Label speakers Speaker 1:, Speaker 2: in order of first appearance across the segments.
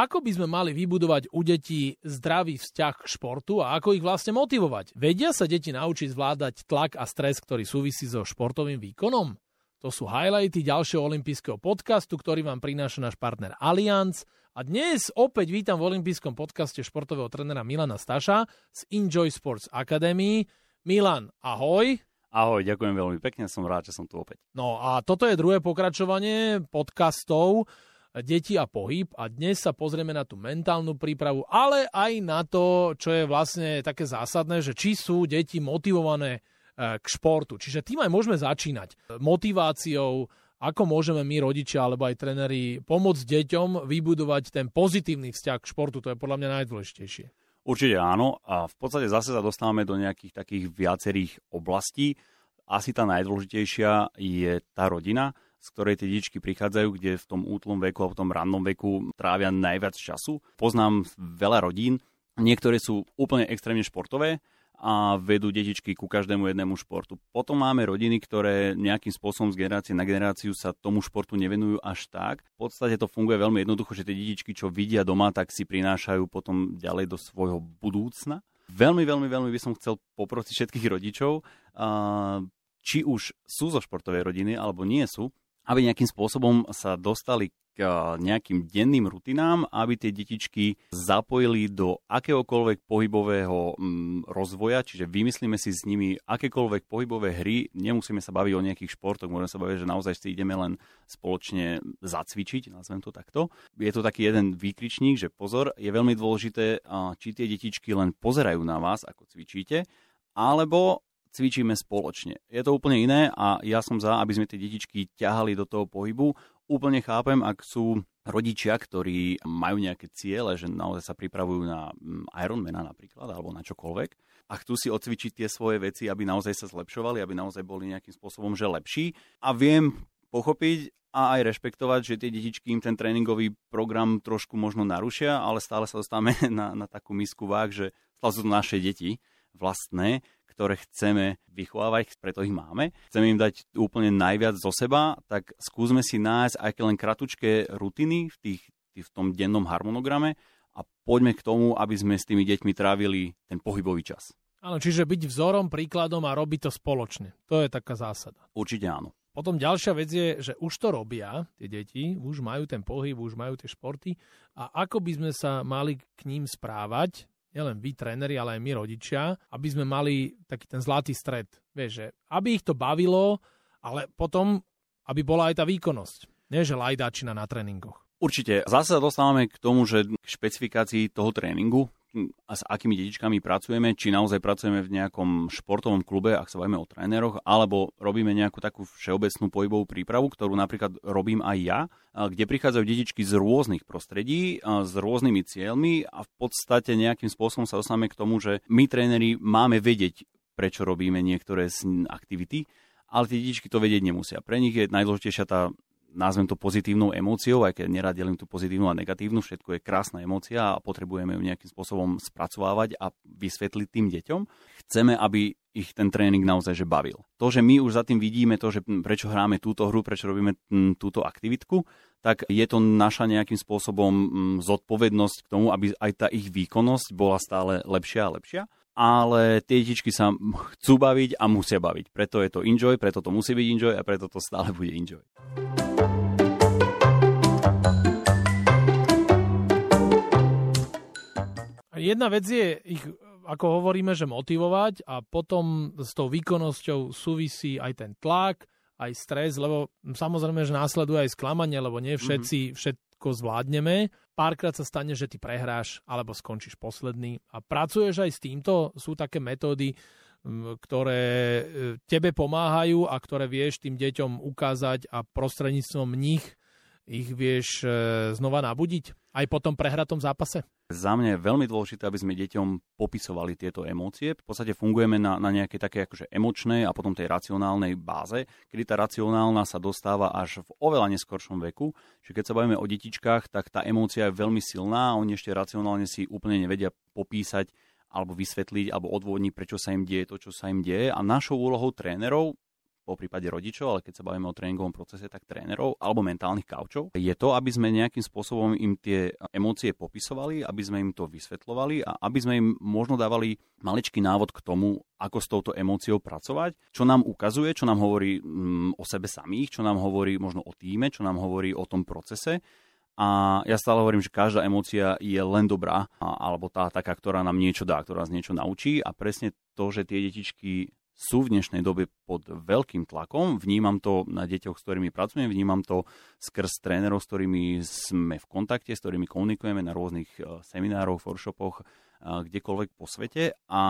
Speaker 1: Ako by sme mali vybudovať u detí zdravý vzťah k športu a ako ich vlastne motivovať? Vedia sa deti naučiť zvládať tlak a stres, ktorý súvisí so športovým výkonom? To sú highlighty ďalšieho olympijského podcastu, ktorý vám prináša náš partner Allianz. A dnes opäť vítam v olympijskom podcaste športového trenera Milana Staša z Enjoy Sports Academy. Milan, ahoj.
Speaker 2: Ahoj, ďakujem veľmi pekne, som rád, že som tu opäť.
Speaker 1: No a toto je druhé pokračovanie podcastov Deti a pohyb a dnes sa pozrieme na tú mentálnu prípravu, ale aj na to, čo je vlastne také zásadné, že či sú deti motivované E, k športu. Čiže tým aj môžeme začínať. Motiváciou, ako môžeme my, rodičia alebo aj tréneri, pomôcť deťom vybudovať ten pozitívny vzťah k športu. To je podľa mňa najdôležitejšie.
Speaker 2: Určite áno a v podstate zase sa dostávame do nejakých takých viacerých oblastí. Asi tá najdôležitejšia je tá rodina, z ktorej tie detičky prichádzajú, kde v tom útlom veku a v tom rannom veku trávia najviac času. Poznám veľa rodín, niektoré sú úplne extrémne športové, a vedú detičky ku každému jednému športu. Potom máme rodiny, ktoré nejakým spôsobom z generácie na generáciu sa tomu športu nevenujú až tak. V podstate to funguje veľmi jednoducho, že tie detičky, čo vidia doma, tak si prinášajú potom ďalej do svojho budúcna. Veľmi, veľmi, veľmi by som chcel poprosiť všetkých rodičov, či už sú zo športovej rodiny alebo nie sú, aby nejakým spôsobom sa dostali k nejakým denným rutinám, aby tie detičky zapojili do akéhokoľvek pohybového mm, rozvoja, čiže vymyslíme si s nimi akékoľvek pohybové hry, nemusíme sa baviť o nejakých športoch, môžeme sa baviť, že naozaj si ideme len spoločne zacvičiť, nazvem to takto. Je to taký jeden výkričník, že pozor, je veľmi dôležité, či tie detičky len pozerajú na vás, ako cvičíte, alebo cvičíme spoločne. Je to úplne iné a ja som za, aby sme tie detičky ťahali do toho pohybu. Úplne chápem, ak sú rodičia, ktorí majú nejaké ciele, že naozaj sa pripravujú na mm, Ironmana napríklad, alebo na čokoľvek a chcú si odcvičiť tie svoje veci, aby naozaj sa zlepšovali, aby naozaj boli nejakým spôsobom že lepší. A viem pochopiť a aj rešpektovať, že tie detičky im ten tréningový program trošku možno narušia, ale stále sa dostávame na, na takú misku váh, že stále sú to naše deti vlastné, ktoré chceme vychovávať, preto ich máme. Chceme im dať úplne najviac zo seba, tak skúsme si nájsť aj len kratučké rutiny v, tých, v tom dennom harmonograme a poďme k tomu, aby sme s tými deťmi trávili ten pohybový čas.
Speaker 1: Áno, čiže byť vzorom, príkladom a robiť to spoločne. To je taká zásada.
Speaker 2: Určite áno.
Speaker 1: Potom ďalšia vec je, že už to robia tie deti, už majú ten pohyb, už majú tie športy a ako by sme sa mali k ním správať, nielen vy, tréneri, ale aj my, rodičia, aby sme mali taký ten zlatý stred. Vieš, že aby ich to bavilo, ale potom, aby bola aj tá výkonnosť. Nie, že lajdáčina na tréningoch.
Speaker 2: Určite. Zase sa dostávame k tomu, že k špecifikácii toho tréningu, a s akými detičkami pracujeme, či naozaj pracujeme v nejakom športovom klube, ak sa bavíme o tréneroch, alebo robíme nejakú takú všeobecnú pohybovú prípravu, ktorú napríklad robím aj ja, kde prichádzajú detičky z rôznych prostredí, s rôznymi cieľmi a v podstate nejakým spôsobom sa dostávame k tomu, že my tréneri máme vedieť, prečo robíme niektoré aktivity, ale tie detičky to vedieť nemusia. Pre nich je najdôležitejšia tá nazvem to pozitívnou emóciou, aj keď nerad delím tú pozitívnu a negatívnu, všetko je krásna emócia a potrebujeme ju nejakým spôsobom spracovávať a vysvetliť tým deťom. Chceme, aby ich ten tréning naozaj že bavil. To, že my už za tým vidíme to, že prečo hráme túto hru, prečo robíme túto aktivitku, tak je to naša nejakým spôsobom zodpovednosť k tomu, aby aj tá ich výkonnosť bola stále lepšia a lepšia ale tie detičky sa chcú baviť a musia baviť. Preto je to enjoy, preto to musí byť enjoy a preto to stále bude enjoy.
Speaker 1: Jedna vec je ich, ako hovoríme, že motivovať a potom s tou výkonnosťou súvisí aj ten tlak, aj stres, lebo samozrejme, že následuje aj sklamanie, lebo nie všetci mm-hmm. všetko zvládneme. Párkrát sa stane, že ty prehráš alebo skončíš posledný a pracuješ aj s týmto. Sú také metódy, ktoré e, tebe pomáhajú a ktoré vieš tým deťom ukázať a prostredníctvom nich ich vieš e, znova nabudiť aj po tom prehratom zápase?
Speaker 2: Za mňa je veľmi dôležité, aby sme deťom popisovali tieto emócie. V podstate fungujeme na, na nejakej také akože emočnej a potom tej racionálnej báze, kedy tá racionálna sa dostáva až v oveľa neskoršom veku. Čiže keď sa bavíme o detičkách, tak tá emócia je veľmi silná a oni ešte racionálne si úplne nevedia popísať alebo vysvetliť alebo odvodniť, prečo sa im deje to, čo sa im deje. A našou úlohou trénerov po prípade rodičov, ale keď sa bavíme o tréningovom procese, tak trénerov alebo mentálnych kaučov, je to, aby sme nejakým spôsobom im tie emócie popisovali, aby sme im to vysvetľovali a aby sme im možno dávali maličký návod k tomu, ako s touto emóciou pracovať, čo nám ukazuje, čo nám hovorí mm, o sebe samých, čo nám hovorí možno o týme, čo nám hovorí o tom procese a ja stále hovorím, že každá emócia je len dobrá, alebo tá taká, ktorá nám niečo dá, ktorá nás niečo naučí. A presne to, že tie detičky sú v dnešnej dobe pod veľkým tlakom. Vnímam to na deťoch, s ktorými pracujem, vnímam to skrz trénerov, s ktorými sme v kontakte, s ktorými komunikujeme na rôznych e, seminároch, workshopoch kdekoľvek po svete. A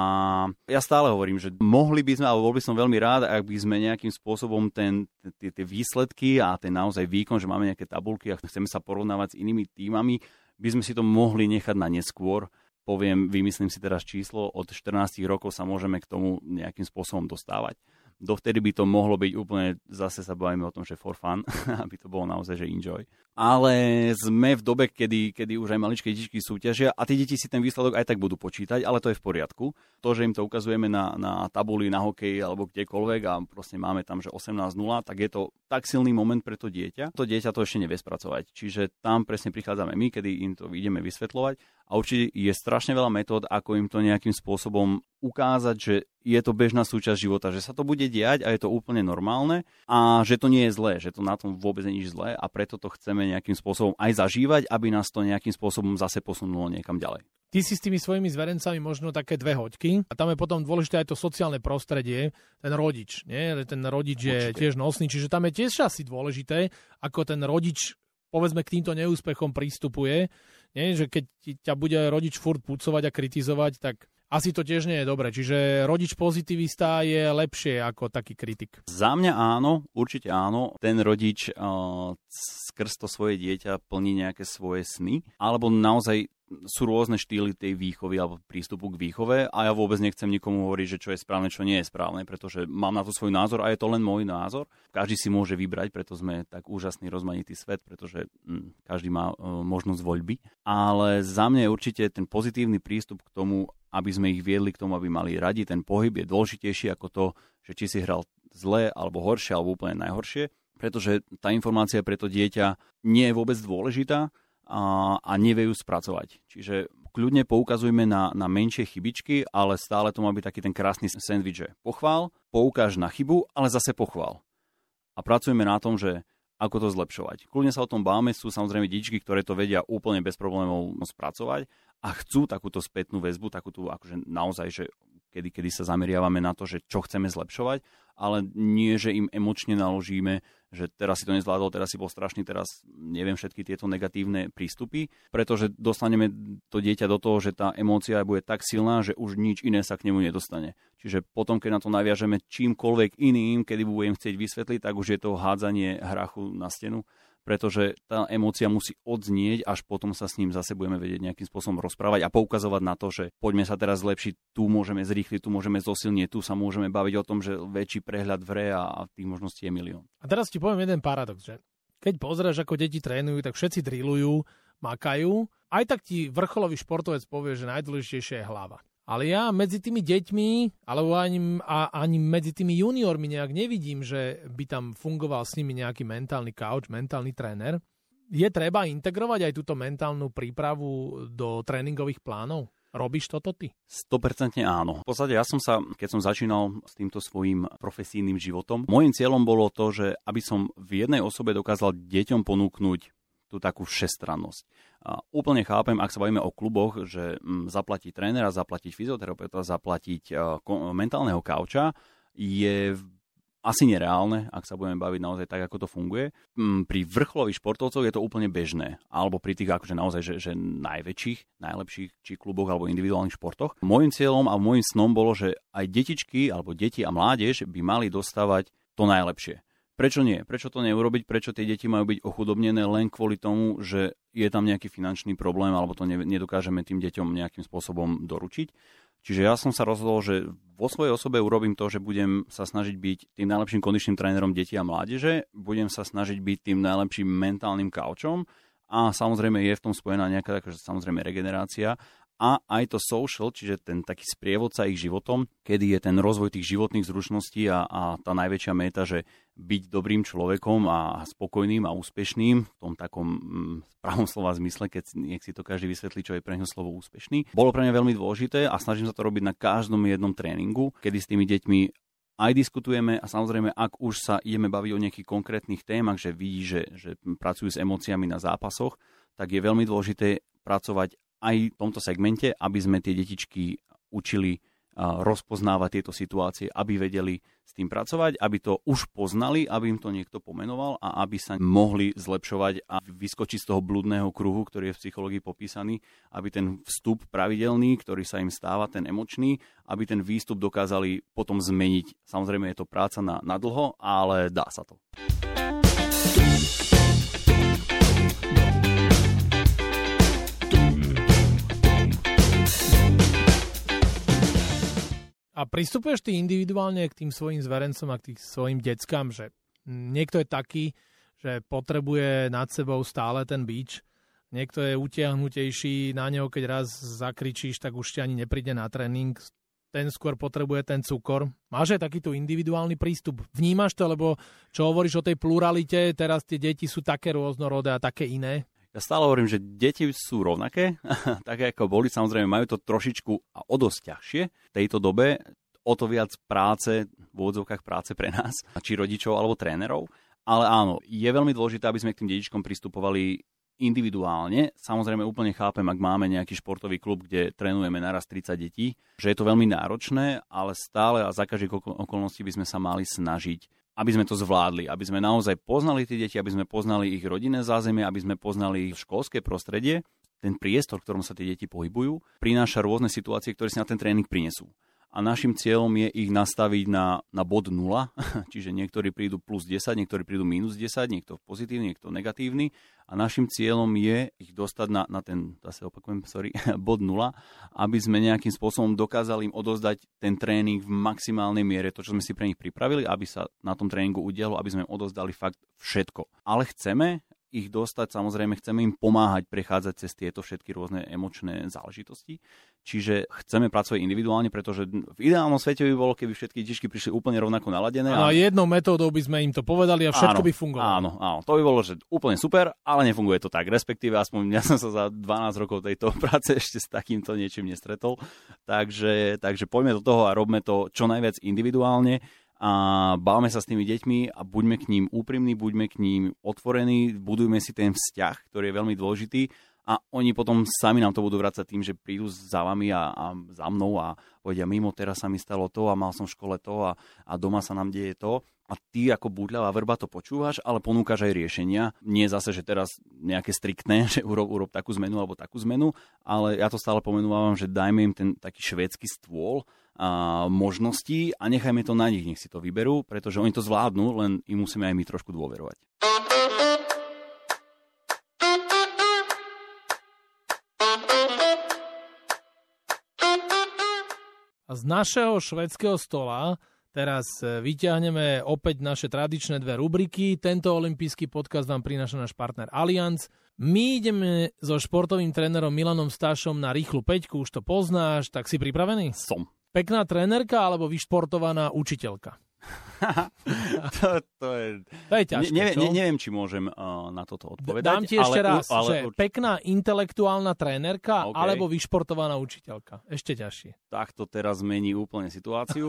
Speaker 2: ja stále hovorím, že mohli by sme, alebo bol by som veľmi rád, ak by sme nejakým spôsobom ten, tie, tie výsledky a ten naozaj výkon, že máme nejaké tabulky a chceme sa porovnávať s inými týmami, by sme si to mohli nechať na neskôr. Poviem, vymyslím si teraz číslo, od 14 rokov sa môžeme k tomu nejakým spôsobom dostávať dovtedy by to mohlo byť úplne, zase sa bavíme o tom, že for fun, aby to bolo naozaj, že enjoy. Ale sme v dobe, kedy, kedy už aj maličké detičky súťažia a tie deti si ten výsledok aj tak budú počítať, ale to je v poriadku. To, že im to ukazujeme na, na tabuli, na hokeji alebo kdekoľvek a proste máme tam, že 18-0, tak je to tak silný moment pre to dieťa. To dieťa to ešte nevie spracovať. Čiže tam presne prichádzame my, kedy im to ideme vysvetľovať a určite je strašne veľa metód, ako im to nejakým spôsobom ukázať, že je to bežná súčasť života, že sa to bude diať a je to úplne normálne a že to nie je zlé, že to na tom vôbec nie je zlé a preto to chceme nejakým spôsobom aj zažívať, aby nás to nejakým spôsobom zase posunulo niekam ďalej.
Speaker 1: Ty si s tými svojimi zverencami možno také dve hoďky a tam je potom dôležité aj to sociálne prostredie, ten rodič. Nie? Ten rodič je tiež nosný, čiže tam je tiež asi dôležité, ako ten rodič povedzme k týmto neúspechom prístupuje. Nie? Že keď ťa bude rodič furt pucovať a kritizovať, tak asi to tiež nie je dobre. Čiže rodič pozitivista je lepšie ako taký kritik.
Speaker 2: Za mňa áno, určite áno. Ten rodič uh, skrz to svoje dieťa plní nejaké svoje sny, alebo naozaj sú rôzne štýly tej výchovy alebo prístupu k výchove a ja vôbec nechcem nikomu hovoriť, že čo je správne, čo nie je správne, pretože mám na to svoj názor a je to len môj názor. Každý si môže vybrať, preto sme tak úžasný rozmanitý svet, pretože hm, každý má uh, možnosť voľby. Ale za mňa je určite ten pozitívny prístup k tomu, aby sme ich viedli k tomu, aby mali radi. Ten pohyb je dôležitejší ako to, že či si hral zle alebo horšie alebo úplne najhoršie, pretože tá informácia pre to dieťa nie je vôbec dôležitá a, a nevie ju spracovať. Čiže kľudne poukazujme na, na menšie chybičky, ale stále to má byť taký ten krásny sandwich, že pochvál, poukáž na chybu, ale zase pochvál. A pracujeme na tom, že ako to zlepšovať. Kľudne sa o tom báme, sú samozrejme dičky, ktoré to vedia úplne bez problémov spracovať a chcú takúto spätnú väzbu, takúto akože naozaj, že kedy, kedy sa zameriavame na to, že čo chceme zlepšovať, ale nie, že im emočne naložíme, že teraz si to nezvládol, teraz si bol strašný, teraz neviem všetky tieto negatívne prístupy, pretože dostaneme to dieťa do toho, že tá emócia bude tak silná, že už nič iné sa k nemu nedostane. Čiže potom, keď na to naviažeme čímkoľvek iným, kedy budem chcieť vysvetliť, tak už je to hádzanie hrachu na stenu pretože tá emócia musí odznieť, až potom sa s ním zase budeme vedieť nejakým spôsobom rozprávať a poukazovať na to, že poďme sa teraz zlepšiť, tu môžeme zrýchliť, tu môžeme zosilnieť, tu sa môžeme baviť o tom, že väčší prehľad v re a tých možností je milión.
Speaker 1: A teraz ti poviem jeden paradox, že keď pozrieš, ako deti trénujú, tak všetci drillujú, makajú, aj tak ti vrcholový športovec povie, že najdôležitejšia je hlava. Ale ja medzi tými deťmi, alebo ani, a, ani medzi tými juniormi nejak nevidím, že by tam fungoval s nimi nejaký mentálny coach, mentálny tréner. Je treba integrovať aj túto mentálnu prípravu do tréningových plánov? Robíš toto ty?
Speaker 2: 100% áno. V podstate ja som sa, keď som začínal s týmto svojím profesijným životom, môjim cieľom bolo to, že aby som v jednej osobe dokázal deťom ponúknuť tú takú všestrannosť. A úplne chápem, ak sa bavíme o kluboch, že mm, zaplatiť trénera, zaplatiť fyzioterapeuta, zaplatiť e, mentálneho kauča je asi nereálne, ak sa budeme baviť naozaj tak, ako to funguje. Mm, pri vrcholových športovcoch je to úplne bežné, alebo pri tých akože naozaj, že, že najväčších, najlepších, či kluboch alebo individuálnych športoch. Mojím cieľom a môjim snom bolo, že aj detičky alebo deti a mládež by mali dostávať to najlepšie. Prečo nie? Prečo to neurobiť? Prečo tie deti majú byť ochudobnené len kvôli tomu, že je tam nejaký finančný problém alebo to nedokážeme tým deťom nejakým spôsobom doručiť? Čiže ja som sa rozhodol, že vo svojej osobe urobím to, že budem sa snažiť byť tým najlepším kondičným trénerom detí a mládeže, budem sa snažiť byť tým najlepším mentálnym kaučom a samozrejme je v tom spojená nejaká taká, samozrejme regenerácia a aj to social, čiže ten taký sprievodca ich životom, kedy je ten rozvoj tých životných zručností a, a tá najväčšia meta, že byť dobrým človekom a spokojným a úspešným v tom takom mm, pravom slova zmysle, keď nech si to každý vysvetlí, čo je pre neho slovo úspešný. Bolo pre mňa veľmi dôležité a snažím sa to robiť na každom jednom tréningu, kedy s tými deťmi aj diskutujeme a samozrejme, ak už sa ideme baviť o nejakých konkrétnych témach, že vidí, že, že pracujú s emóciami na zápasoch, tak je veľmi dôležité pracovať aj v tomto segmente, aby sme tie detičky učili rozpoznávať tieto situácie, aby vedeli s tým pracovať, aby to už poznali, aby im to niekto pomenoval a aby sa mohli zlepšovať a vyskočiť z toho blúdneho kruhu, ktorý je v psychológii popísaný, aby ten vstup pravidelný, ktorý sa im stáva, ten emočný, aby ten výstup dokázali potom zmeniť. Samozrejme je to práca na, na dlho, ale dá sa to.
Speaker 1: A pristupuješ ty individuálne k tým svojim zverencom a k tým svojim deckám, že niekto je taký, že potrebuje nad sebou stále ten bič, niekto je utiahnutejší na neho, keď raz zakričíš, tak už ti ani nepríde na tréning, ten skôr potrebuje ten cukor. Máš aj takýto individuálny prístup? Vnímaš to, lebo čo hovoríš o tej pluralite, teraz tie deti sú také rôznorodé a také iné?
Speaker 2: Ja stále hovorím, že deti sú rovnaké, také ako boli, samozrejme majú to trošičku a o dosť ťažšie v tejto dobe, o to viac práce, v úvodzovkách práce pre nás, či rodičov alebo trénerov. Ale áno, je veľmi dôležité, aby sme k tým detičkom pristupovali individuálne. Samozrejme úplne chápem, ak máme nejaký športový klub, kde trénujeme naraz 30 detí, že je to veľmi náročné, ale stále a za každej okolnosti by sme sa mali snažiť aby sme to zvládli, aby sme naozaj poznali tie deti, aby sme poznali ich rodinné zázemie, aby sme poznali ich školské prostredie, ten priestor, v ktorom sa tie deti pohybujú, prináša rôzne situácie, ktoré si na ten tréning prinesú a našim cieľom je ich nastaviť na, na bod 0, čiže niektorí prídu plus 10, niektorí prídu minus 10, niekto pozitívny, niekto negatívny a našim cieľom je ich dostať na, na ten, zase opakujem, sorry, bod 0, aby sme nejakým spôsobom dokázali im odozdať ten tréning v maximálnej miere, to, čo sme si pre nich pripravili, aby sa na tom tréningu udialo, aby sme im odozdali fakt všetko. Ale chceme, ich dostať, samozrejme chceme im pomáhať prechádzať cez tieto všetky rôzne emočné záležitosti. Čiže chceme pracovať individuálne, pretože v ideálnom svete by bolo, keby všetky detičky prišli úplne rovnako naladené.
Speaker 1: A jednou metódou by sme im to povedali a všetko
Speaker 2: áno,
Speaker 1: by fungovalo.
Speaker 2: Áno, áno, to by bolo že úplne super, ale nefunguje to tak. Respektíve, aspoň ja som sa za 12 rokov tejto práce ešte s takýmto niečím nestretol. Takže, takže poďme do toho a robme to čo najviac individuálne a bavme sa s tými deťmi a buďme k ním úprimní, buďme k ním otvorení, budujme si ten vzťah, ktorý je veľmi dôležitý a oni potom sami nám to budú vrácať tým, že prídu za vami a, a za mnou a povedia, mimo teraz sa mi stalo to a mal som v škole to a, a doma sa nám deje to a ty ako búdľavá vrba to počúvaš, ale ponúkaš aj riešenia. Nie zase, že teraz nejaké striktné, že urob, urob takú zmenu alebo takú zmenu, ale ja to stále pomenúvam, že dajme im ten taký švédsky stôl a, možností a nechajme to na nich, nech si to vyberú, pretože oni to zvládnu, len im musíme aj my trošku dôverovať.
Speaker 1: A z našeho švedského stola teraz e, vyťahneme opäť naše tradičné dve rubriky. Tento olimpijský podcast vám prináša náš partner Allianz. My ideme so športovým trénerom Milanom Stášom na rýchlu peťku, už to poznáš, tak si pripravený?
Speaker 2: Som.
Speaker 1: Pekná trénerka alebo vyšportovaná učiteľka?
Speaker 2: to, to je...
Speaker 1: To je ťažké,
Speaker 2: ne,
Speaker 1: ne,
Speaker 2: neviem, či môžem uh, na toto odpovedať.
Speaker 1: Dám ti ešte
Speaker 2: ale,
Speaker 1: raz,
Speaker 2: ale,
Speaker 1: že
Speaker 2: ale,
Speaker 1: pekná intelektuálna trénerka
Speaker 2: okay.
Speaker 1: alebo vyšportovaná učiteľka. Ešte ťažšie.
Speaker 2: Tak to teraz zmení úplne situáciu.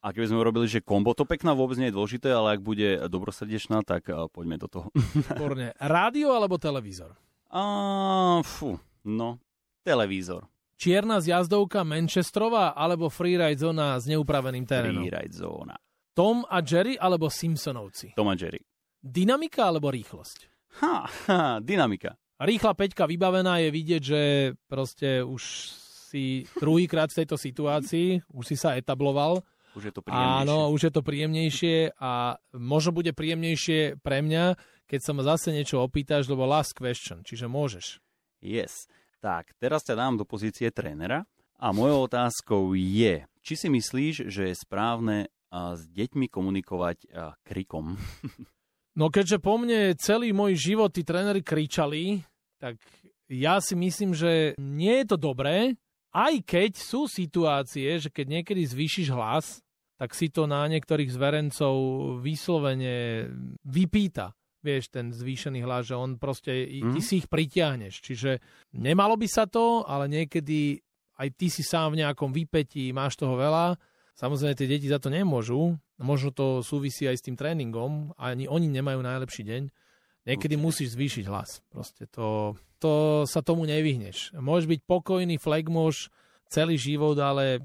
Speaker 2: A keby sme urobili, že kombo, to pekná vôbec nie je dôležité, ale ak bude dobrosrdečná, tak uh, poďme do toho.
Speaker 1: Výborne. Rádio alebo televízor?
Speaker 2: Uh, fú, no, televízor.
Speaker 1: Čierna zjazdovka Manchesterová alebo freeride zóna s neupraveným terénom?
Speaker 2: Freeride zóna.
Speaker 1: Tom a Jerry alebo Simpsonovci?
Speaker 2: Tom a Jerry.
Speaker 1: Dynamika alebo rýchlosť?
Speaker 2: Ha, ha, dynamika.
Speaker 1: Rýchla peťka vybavená je vidieť, že proste už si druhýkrát v tejto situácii, už si sa etabloval.
Speaker 2: Už je to príjemnejšie.
Speaker 1: Áno, už je to príjemnejšie a možno bude príjemnejšie pre mňa, keď sa ma zase niečo opýtaš, lebo last question, čiže môžeš.
Speaker 2: Yes. Tak, teraz ťa dám do pozície trénera a mojou otázkou je, či si myslíš, že je správne s deťmi komunikovať krikom?
Speaker 1: No keďže po mne celý môj život tí tréneri kričali, tak ja si myslím, že nie je to dobré, aj keď sú situácie, že keď niekedy zvýšiš hlas, tak si to na niektorých zverencov vyslovene vypýta. Vieš, ten zvýšený hlas, že on proste, mm. ty si ich pritiahneš. Čiže nemalo by sa to, ale niekedy aj ty si sám v nejakom vypetí, máš toho veľa. Samozrejme, tie deti za to nemôžu. Možno to súvisí aj s tým tréningom. Ani oni nemajú najlepší deň. Niekedy Určite. musíš zvýšiť hlas. Proste to, to sa tomu nevyhneš. Môžeš byť pokojný flagmož celý život, ale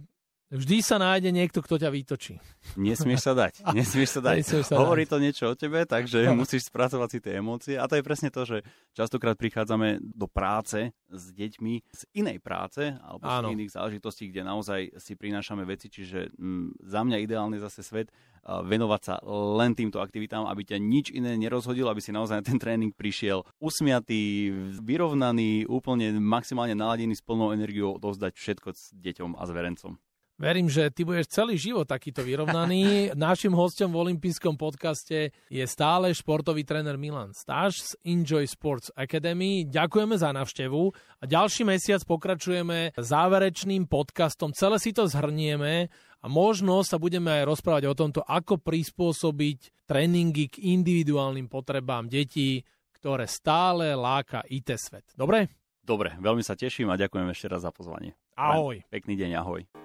Speaker 1: Vždy sa nájde niekto, kto ťa vytočí.
Speaker 2: Nesmieš sa dať. Nesmieš sa dať. Nesmieš sa Hovorí dať. to niečo o tebe, takže no. musíš spracovať si tie emócie. A to je presne to, že častokrát prichádzame do práce s deťmi z inej práce alebo Áno. z iných záležitostí, kde naozaj si prinášame veci. Čiže m, za mňa ideálny zase svet venovať sa len týmto aktivitám, aby ťa nič iné nerozhodilo, aby si naozaj na ten tréning prišiel usmiatý, vyrovnaný, úplne maximálne naladený s plnou energiou dozdať všetko s deťom a s verencom.
Speaker 1: Verím, že ty budeš celý život takýto vyrovnaný. Našim hostom v olympijskom podcaste je stále športový tréner Milan Stáš z Enjoy Sports Academy. Ďakujeme za návštevu a ďalší mesiac pokračujeme záverečným podcastom. Celé si to zhrnieme a možno sa budeme aj rozprávať o tomto, ako prispôsobiť tréningy k individuálnym potrebám detí, ktoré stále láka IT svet. Dobre?
Speaker 2: Dobre, veľmi sa teším a ďakujem ešte raz za pozvanie.
Speaker 1: Ahoj.
Speaker 2: Pekný deň, ahoj.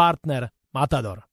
Speaker 1: partner Matador.